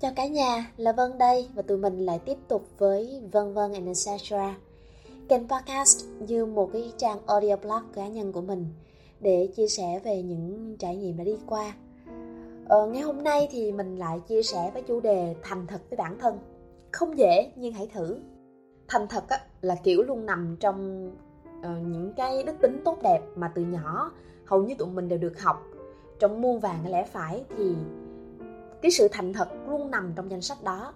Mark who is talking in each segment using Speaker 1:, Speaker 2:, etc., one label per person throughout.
Speaker 1: Chào cả nhà, là Vân đây và tụi mình lại tiếp tục với Vân Vân and etc. Kênh podcast như một cái trang audio blog cá nhân của mình để chia sẻ về những trải nghiệm đã đi qua. Ờ, ngày hôm nay thì mình lại chia sẻ với chủ đề thành thật với bản thân. Không dễ nhưng hãy thử. Thành thật á, là kiểu luôn nằm trong uh, những cái đức tính tốt đẹp mà từ nhỏ hầu như tụi mình đều được học trong muôn vàng cái lẽ phải thì cái sự thành thật luôn nằm trong danh sách đó.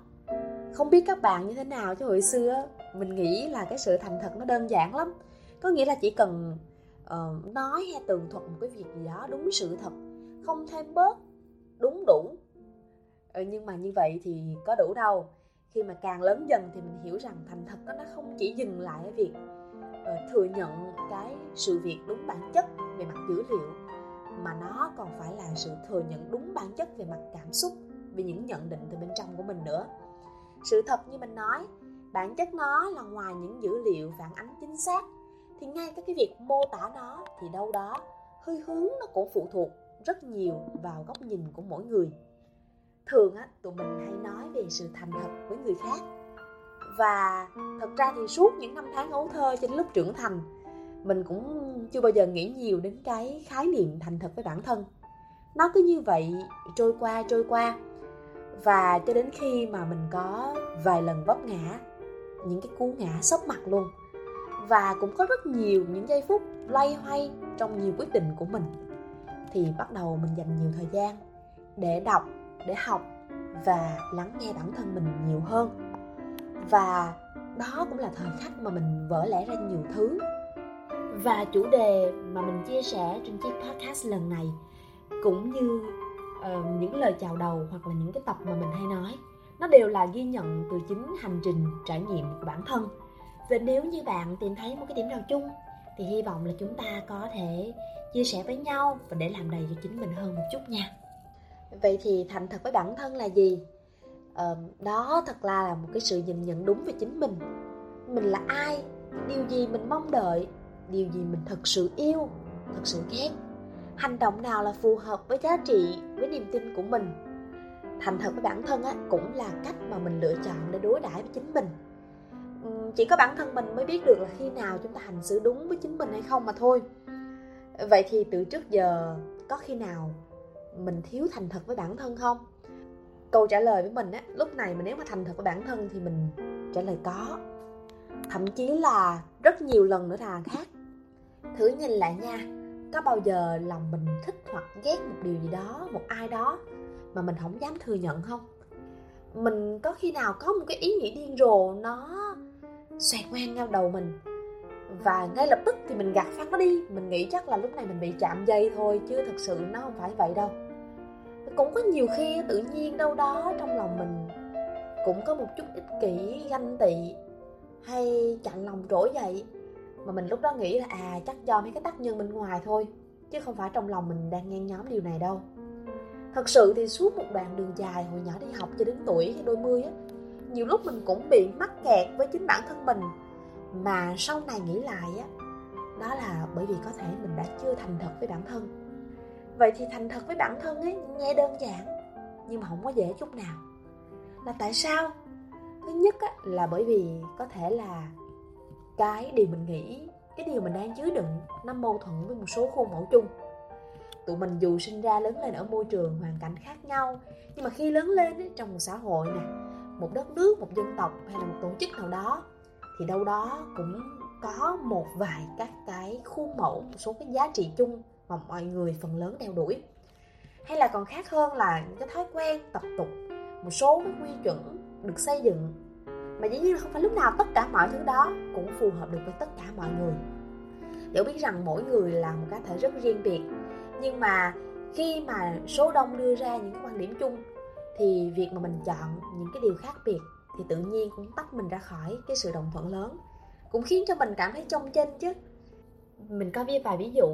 Speaker 1: Không biết các bạn như thế nào chứ hồi xưa mình nghĩ là cái sự thành thật nó đơn giản lắm. Có nghĩa là chỉ cần uh, nói hay tường thuật một cái việc gì đó đúng sự thật không thêm bớt đúng đủ. Ừ, nhưng mà như vậy thì có đủ đâu. Khi mà càng lớn dần thì mình hiểu rằng thành thật đó nó không chỉ dừng lại ở việc uh, thừa nhận cái sự việc đúng bản chất về mặt dữ liệu mà nó còn phải là sự thừa nhận đúng bản chất về mặt cảm xúc về những nhận định từ bên trong của mình nữa. Sự thật như mình nói, bản chất nó là ngoài những dữ liệu phản ánh chính xác, thì ngay các cái việc mô tả nó thì đâu đó hơi hướng nó cũng phụ thuộc rất nhiều vào góc nhìn của mỗi người. Thường á, tụi mình hay nói về sự thành thật với người khác. Và thật ra thì suốt những năm tháng ấu thơ trên lúc trưởng thành, mình cũng chưa bao giờ nghĩ nhiều đến cái khái niệm thành thật với bản thân. Nó cứ như vậy, trôi qua trôi qua và cho đến khi mà mình có vài lần vấp ngã, những cái cú ngã sốc mặt luôn. Và cũng có rất nhiều những giây phút loay hoay trong nhiều quyết định của mình. Thì bắt đầu mình dành nhiều thời gian để đọc, để học và lắng nghe bản thân mình nhiều hơn. Và đó cũng là thời khắc mà mình vỡ lẽ ra nhiều thứ. Và chủ đề mà mình chia sẻ trên chiếc podcast lần này cũng như uh, những lời chào đầu hoặc là những cái tập mà mình hay nói nó đều là ghi nhận từ chính hành trình trải nghiệm của bản thân. Và nếu như bạn tìm thấy một cái điểm nào chung thì hy vọng là chúng ta có thể chia sẻ với nhau và để làm đầy cho chính mình hơn một chút nha. Vậy thì thành thật với bản thân là gì? Ờ, đó thật là, là một cái sự nhìn nhận đúng về chính mình. Mình là ai? Điều gì mình mong đợi? Điều gì mình thật sự yêu thật sự ghét? Hành động nào là phù hợp với giá trị với niềm tin của mình. Thành thật với bản thân á, cũng là cách mà mình lựa chọn để đối đãi với chính mình. Chỉ có bản thân mình mới biết được là khi nào chúng ta hành xử đúng với chính mình hay không mà thôi. Vậy thì từ trước giờ có khi nào mình thiếu thành thật với bản thân không? Câu trả lời với mình á lúc này mà nếu mà thành thật với bản thân thì mình trả lời có. Thậm chí là rất nhiều lần nữa là khác. Thử nhìn lại nha có bao giờ lòng mình thích hoặc ghét một điều gì đó, một ai đó mà mình không dám thừa nhận không? Mình có khi nào có một cái ý nghĩ điên rồ nó xoẹt ngang ngang đầu mình và ngay lập tức thì mình gạt phát nó đi? Mình nghĩ chắc là lúc này mình bị chạm dây thôi chứ thật sự nó không phải vậy đâu. Cũng có nhiều khi tự nhiên đâu đó trong lòng mình cũng có một chút ích kỷ, ganh tị hay chặn lòng trỗi dậy mà mình lúc đó nghĩ là à chắc do mấy cái tác nhân bên ngoài thôi chứ không phải trong lòng mình đang nhen nhóm điều này đâu. Thật sự thì suốt một đoạn đường dài hồi nhỏ đi học cho đến tuổi đôi mươi á nhiều lúc mình cũng bị mắc kẹt với chính bản thân mình. Mà sau này nghĩ lại á đó là bởi vì có thể mình đã chưa thành thật với bản thân. Vậy thì thành thật với bản thân ấy nghe đơn giản nhưng mà không có dễ chút nào. Là tại sao? Thứ nhất á, là bởi vì có thể là cái điều mình nghĩ cái điều mình đang chứa đựng nó mâu thuẫn với một số khuôn mẫu chung. Tụi mình dù sinh ra lớn lên ở môi trường hoàn cảnh khác nhau nhưng mà khi lớn lên ấy, trong một xã hội nè một đất nước một dân tộc hay là một tổ chức nào đó thì đâu đó cũng có một vài các cái khuôn mẫu một số cái giá trị chung mà mọi người phần lớn đeo đuổi. Hay là còn khác hơn là những cái thói quen tập tục một số cái quy chuẩn được xây dựng mà dĩ nhiên là không phải lúc nào tất cả mọi thứ đó cũng phù hợp được với tất cả mọi người. Dẫu biết rằng mỗi người là một cá thể rất riêng biệt, nhưng mà khi mà số đông đưa ra những quan điểm chung, thì việc mà mình chọn những cái điều khác biệt thì tự nhiên cũng tách mình ra khỏi cái sự đồng thuận lớn, cũng khiến cho mình cảm thấy trông trên chứ. Mình có viết vài ví dụ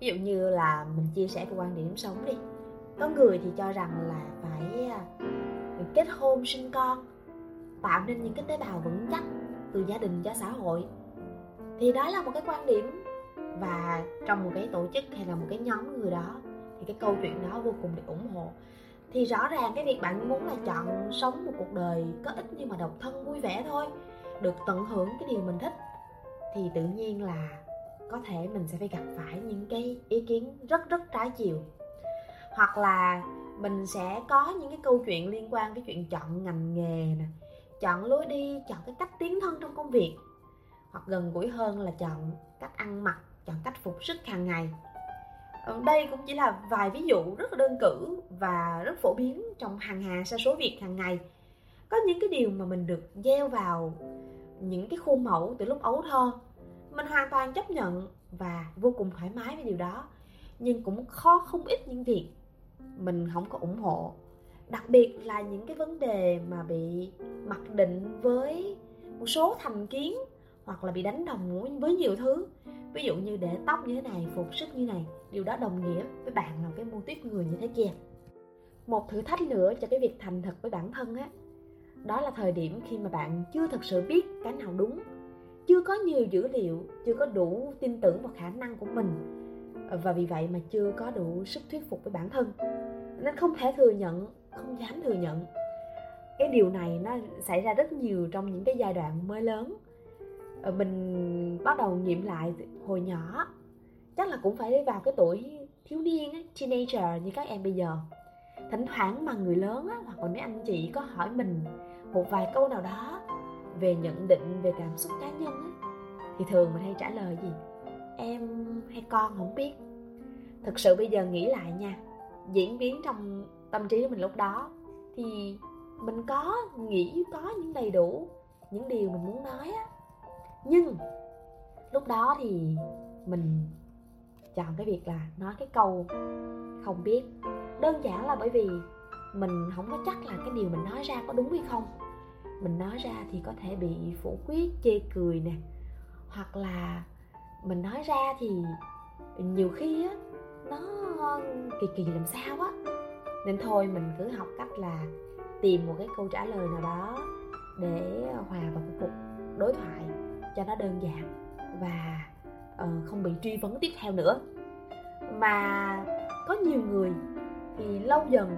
Speaker 1: ví dụ như là mình chia sẻ về quan điểm sống đi. Có người thì cho rằng là phải à, kết hôn sinh con tạo nên những cái tế bào vững chắc từ gia đình, cho xã hội. Thì đó là một cái quan điểm. Và trong một cái tổ chức hay là một cái nhóm người đó, thì cái câu chuyện đó vô cùng được ủng hộ. Thì rõ ràng cái việc bạn muốn là chọn sống một cuộc đời có ích nhưng mà độc thân, vui vẻ thôi, được tận hưởng cái điều mình thích, thì tự nhiên là có thể mình sẽ phải gặp phải những cái ý kiến rất rất trái chiều. Hoặc là mình sẽ có những cái câu chuyện liên quan tới chuyện chọn ngành nghề nè chọn lối đi, chọn cái cách tiến thân trong công việc, hoặc gần gũi hơn là chọn cách ăn mặc, chọn cách phục sức hàng ngày. Ừ, đây cũng chỉ là vài ví dụ rất là đơn cử và rất phổ biến trong hàng hà sa số việc hàng ngày. Có những cái điều mà mình được gieo vào những cái khuôn mẫu từ lúc ấu thơ, mình hoàn toàn chấp nhận và vô cùng thoải mái với điều đó, nhưng cũng khó không ít những việc mình không có ủng hộ đặc biệt là những cái vấn đề mà bị mặc định với một số thành kiến hoặc là bị đánh đồng với nhiều thứ. Ví dụ như để tóc như thế này, phục sức như này, điều đó đồng nghĩa với bạn là cái mô tiếp người như thế kia. Một thử thách nữa cho cái việc thành thật với bản thân á, đó là thời điểm khi mà bạn chưa thật sự biết cái nào đúng, chưa có nhiều dữ liệu, chưa có đủ tin tưởng vào khả năng của mình, và vì vậy mà chưa có đủ sức thuyết phục với bản thân. Nên không thể thừa nhận không dám thừa nhận. Cái điều này nó xảy ra rất nhiều trong những cái giai đoạn mới lớn. Ờ, mình bắt đầu nghiệm lại hồi nhỏ. Chắc là cũng phải vào cái tuổi thiếu niên teenager như các em bây giờ. Thỉnh thoảng mà người lớn á, hoặc là mấy anh chị có hỏi mình một vài câu nào đó về nhận định về cảm xúc cá nhân á, thì thường mình hay trả lời gì? Em hay con không biết. Thực sự bây giờ nghĩ lại nha diễn biến trong tâm trí của mình lúc đó, thì mình có nghĩ, có những đầy đủ những điều mình muốn nói á. Nhưng lúc đó thì mình chọn cái việc là nói cái câu không biết. Đơn giản là bởi vì mình không có chắc là cái điều mình nói ra có đúng hay không. Mình nói ra thì có thể bị phủ quyết, chê cười nè. Hoặc là mình nói ra thì nhiều khi á, nó kỳ kỳ làm sao á nên thôi mình cứ học cách là tìm một cái câu trả lời nào đó để hòa vào cái cuộc đối thoại cho nó đơn giản và uh, không bị truy vấn tiếp theo nữa. Mà có nhiều người thì lâu dần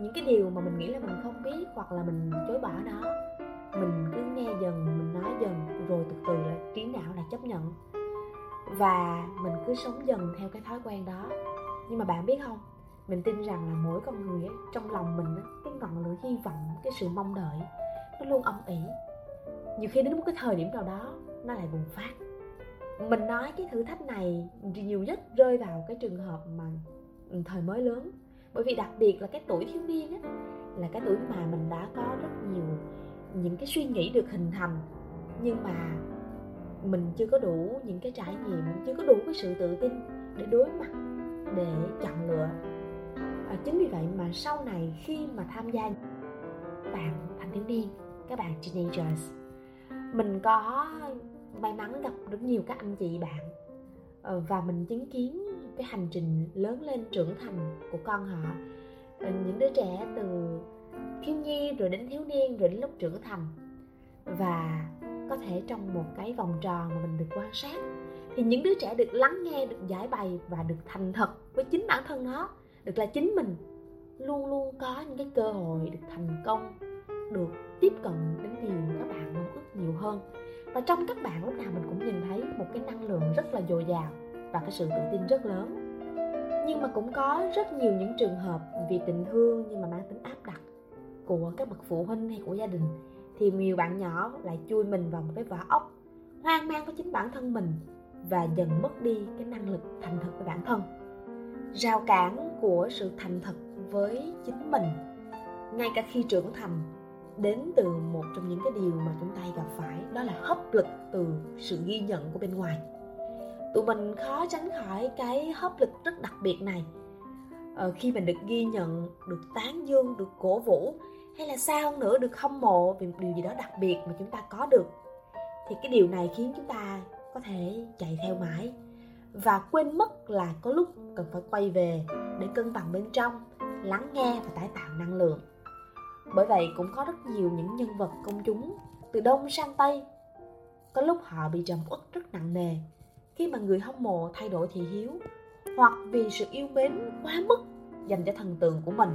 Speaker 1: những cái điều mà mình nghĩ là mình không biết hoặc là mình chối bỏ nó mình cứ nghe dần mình nói dần rồi từ từ là trí não là chấp nhận. Và mình cứ sống dần theo cái thói quen đó. Nhưng mà bạn biết không mình tin rằng là mỗi con người ấy, trong lòng mình ấy, cái ngọn lửa hy vọng cái sự mong đợi nó luôn âm ỉ nhiều khi đến một cái thời điểm nào đó nó lại bùng phát. Mình nói cái thử thách này nhiều nhất rơi vào cái trường hợp mà thời mới lớn. Bởi vì đặc biệt là cái tuổi thiếu niên á là cái tuổi mà mình đã có rất nhiều những cái suy nghĩ được hình thành. Nhưng mà mình chưa có đủ những cái trải nghiệm chưa có đủ cái sự tự tin để đối mặt để chọn lựa à, chính vì vậy mà sau này khi mà tham gia bạn thanh thiếu niên các bạn teenagers mình có may mắn gặp rất nhiều các anh chị bạn. Ờ, và mình chứng kiến cái hành trình lớn lên trưởng thành của con họ. Ờ, những đứa trẻ từ thiếu nhi rồi đến thiếu niên rồi đến lúc trưởng thành. Và có thể trong một cái vòng tròn mà mình được quan sát thì những đứa trẻ được lắng nghe được giải bày và được thành thật với chính bản thân nó được là chính mình. Luôn luôn có những cái cơ hội được thành công, được tiếp cận đến điều mà các bạn mong ước nhiều hơn. Và trong các bạn lúc nào mình cũng nhìn thấy một cái năng lượng rất là dồi dào và cái sự tự tin rất lớn. Nhưng mà cũng có rất nhiều những trường hợp vì tình thương nhưng mà mang tính áp đặt của các bậc phụ huynh hay của gia đình, thì nhiều bạn nhỏ lại chui mình vào một cái vỏ ốc, hoang mang với chính bản thân mình và dần mất đi cái năng lực thành thật của bản thân rào cản của sự thành thật với chính mình. Ngay cả khi trưởng thành đến từ một trong những cái điều mà chúng ta gặp phải đó là hấp lực từ sự ghi nhận của bên ngoài. Tụi mình khó tránh khỏi cái hấp lực rất đặc biệt này. Ờ, khi mình được ghi nhận được tán dương được cổ vũ hay là sao hơn nữa được hâm mộ vì một điều gì đó đặc biệt mà chúng ta có được thì cái điều này khiến chúng ta có thể chạy theo mãi và quên mất là có lúc cần phải quay về để cân bằng bên trong, lắng nghe và tái tạo năng lượng. Bởi vậy cũng có rất nhiều những nhân vật công chúng từ đông sang tây. Có lúc họ bị trầm uất rất nặng nề khi mà người hâm mộ thay đổi thị hiếu hoặc vì sự yêu mến quá mức dành cho thần tượng của mình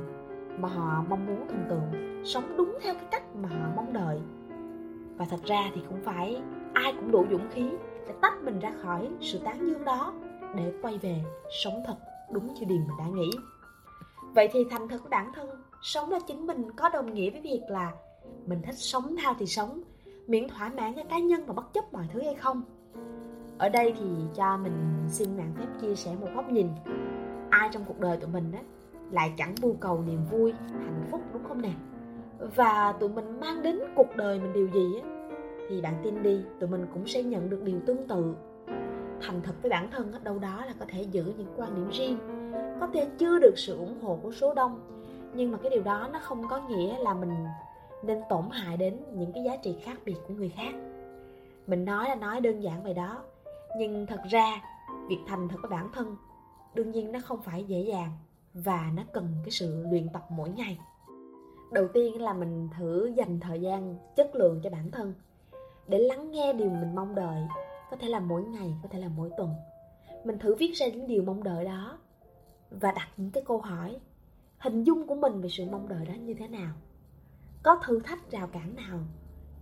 Speaker 1: mà họ mong muốn thần tượng sống đúng theo cái cách mà họ mong đợi. Và thật ra thì cũng phải, ai cũng đủ dũng khí để tách mình ra khỏi sự tán dương đó để quay về sống thật đúng như điều mình đã nghĩ. Vậy thì thành thật của bản thân, sống là chính mình có đồng nghĩa với việc là mình thích sống thao thì sống, miễn thỏa mãn cho cá nhân và bất chấp mọi thứ hay không. Ở đây thì cho mình xin mạng phép chia sẻ một góc nhìn. Ai trong cuộc đời tụi mình á lại chẳng mưu cầu niềm vui, hạnh phúc đúng không nè? Và tụi mình mang đến cuộc đời mình điều gì á thì bạn tin đi, tụi mình cũng sẽ nhận được điều tương tự. Thành thật với bản thân đâu đó là có thể giữ những quan điểm riêng, có thể chưa được sự ủng hộ của số đông, nhưng mà cái điều đó nó không có nghĩa là mình nên tổn hại đến những cái giá trị khác biệt của người khác. Mình nói là nói đơn giản vậy đó, nhưng thật ra việc thành thật với bản thân đương nhiên nó không phải dễ dàng và nó cần cái sự luyện tập mỗi ngày. Đầu tiên là mình thử dành thời gian chất lượng cho bản thân để lắng nghe điều mình mong đợi. Có thể là mỗi ngày, có thể là mỗi tuần. Mình thử viết ra những điều mong đợi đó và đặt những cái câu hỏi, hình dung của mình về sự mong đợi đó như thế nào. Có thử thách rào cản nào,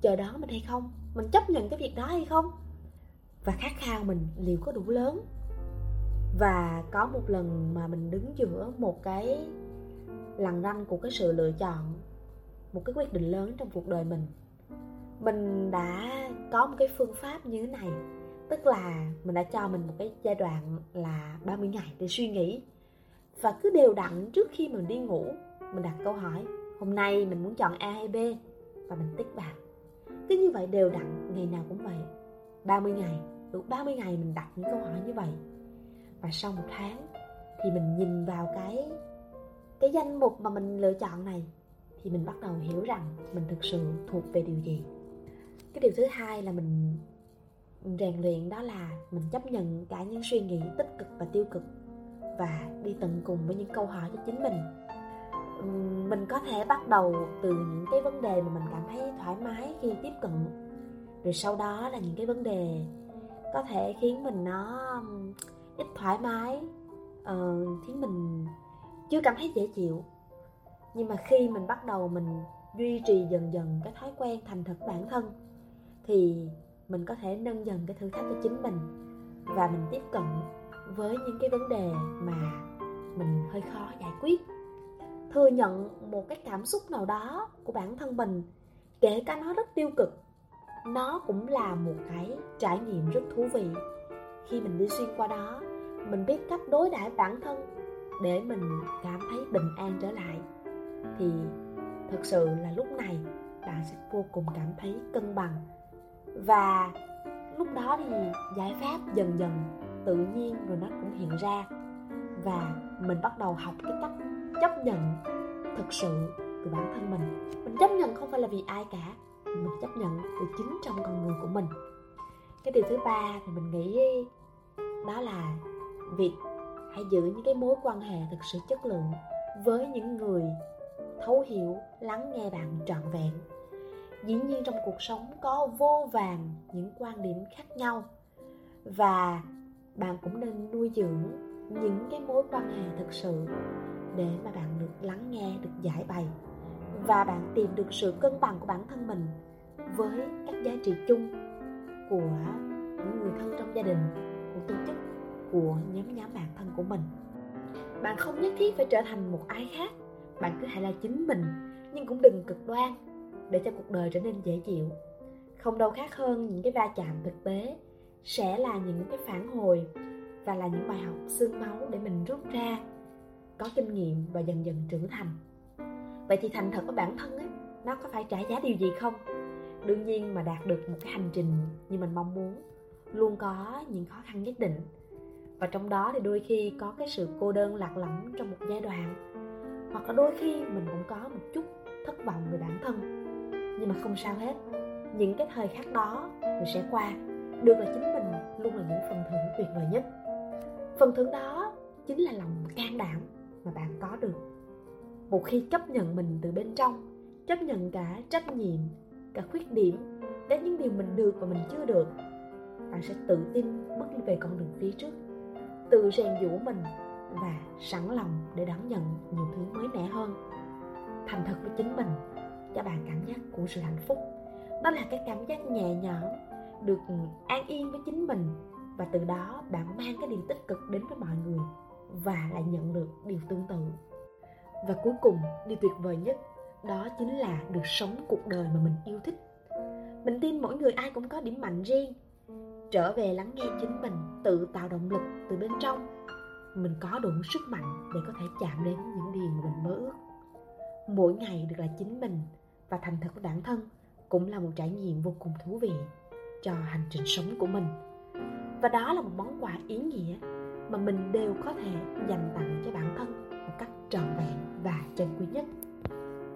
Speaker 1: chờ đó mình hay không? Mình chấp nhận cái việc đó hay không? Và khát khao mình liệu có đủ lớn. Và có một lần mà mình đứng giữa một cái lằn ranh của cái sự lựa chọn, một cái quyết định lớn trong cuộc đời mình mình đã có một cái phương pháp như thế này. Tức là mình đã cho mình một cái giai đoạn là 30 ngày để suy nghĩ. Và cứ đều đặn trước khi mình đi ngủ, mình đặt câu hỏi, hôm nay mình muốn chọn A hay B? Và mình tích vào cứ như vậy đều đặn, ngày nào cũng vậy. 30 ngày, đủ 30 ngày mình đặt những câu hỏi như vậy. Và sau một tháng thì mình nhìn vào cái cái danh mục mà mình lựa chọn này, thì mình bắt đầu hiểu rằng mình thực sự thuộc về điều gì cái điều thứ hai là mình rèn luyện đó là mình chấp nhận cả những suy nghĩ tích cực và tiêu cực và đi tận cùng với những câu hỏi cho chính mình. Mình có thể bắt đầu từ những cái vấn đề mà mình cảm thấy thoải mái khi tiếp cận rồi sau đó là những cái vấn đề có thể khiến mình nó ít thoải mái uh, khiến mình chưa cảm thấy dễ chịu. Nhưng mà khi mình bắt đầu mình duy trì dần dần cái thói quen thành thật bản thân thì mình có thể nâng dần cái thử thách cho chính mình và mình tiếp cận với những cái vấn đề mà mình hơi khó giải quyết. Thừa nhận một cái cảm xúc nào đó của bản thân mình, kể cả nó rất tiêu cực, nó cũng là một cái trải nghiệm rất thú vị. Khi mình đi xuyên qua đó, mình biết cách đối đãi bản thân để mình cảm thấy bình an trở lại, thì thực sự là lúc này bạn sẽ vô cùng cảm thấy cân bằng và lúc đó thì giải pháp dần dần tự nhiên rồi nó cũng hiện ra. Và mình bắt đầu học cái cách chấp nhận thực sự từ bản thân mình. Mình chấp nhận không phải là vì ai cả, mình chấp nhận từ chính trong con người của mình. Cái điều thứ ba thì mình nghĩ đó là việc hãy giữ những cái mối quan hệ thực sự chất lượng với những người thấu hiểu, lắng nghe bạn trọn vẹn dĩ nhiên trong cuộc sống có vô vàng những quan điểm khác nhau. Và bạn cũng nên nuôi dưỡng những cái mối quan hệ thực sự để mà bạn được lắng nghe, được giải bày. Và bạn tìm được sự cân bằng của bản thân mình với các giá trị chung của những người thân trong gia đình, của tổ chức, của nhóm nhóm bạn thân của mình. Bạn không nhất thiết phải trở thành một ai khác, bạn cứ hãy là chính mình, nhưng cũng đừng cực đoan để cho cuộc đời trở nên dễ chịu. Không đâu khác hơn những cái va chạm thực tế sẽ là những cái phản hồi và là những bài học xương máu để mình rút ra, có kinh nghiệm và dần dần trưởng thành. Vậy thì thành thật với bản thân ấy, nó có phải trả giá điều gì không? Đương nhiên mà đạt được một cái hành trình như mình mong muốn, luôn có những khó khăn nhất định. Và trong đó thì đôi khi có cái sự cô đơn lạc lõng trong một giai đoạn, hoặc là đôi khi mình cũng có một chút thất vọng về bản thân nhưng mà không sao hết. Những cái thời khắc đó rồi sẽ qua. Được là chính mình luôn là những phần thưởng tuyệt vời nhất. Phần thưởng đó chính là lòng can đảm mà bạn có được. Một khi chấp nhận mình từ bên trong, chấp nhận cả trách nhiệm, cả khuyết điểm, đến những điều mình được và mình chưa được, bạn sẽ tự tin bước đi về con đường phía trước. Tự rèn giũa mình và sẵn lòng để đón nhận nhiều thứ mới mẻ hơn. Thành thật với chính mình cho bạn cảm giác của sự hạnh phúc. Đó là cái cảm giác nhẹ nhõm, được ừ, an yên với chính mình. Và từ đó, bạn mang cái điều tích cực đến với mọi người và lại nhận được điều tương tự. Và cuối cùng, điều tuyệt vời nhất, đó chính là được sống cuộc đời mà mình yêu thích. Mình tin mỗi người ai cũng có điểm mạnh riêng. Trở về lắng nghe chính mình, tự tạo động lực từ bên trong. Mình có đủ sức mạnh để có thể chạm đến những điều mà mình mơ ước. Mỗi ngày được là chính mình và thành thật với bản thân cũng là một trải nghiệm vô cùng thú vị cho hành trình sống của mình. Và đó là một món quà ý nghĩa mà mình đều có thể dành tặng cho bản thân một cách trọn vẹn và chân quý nhất.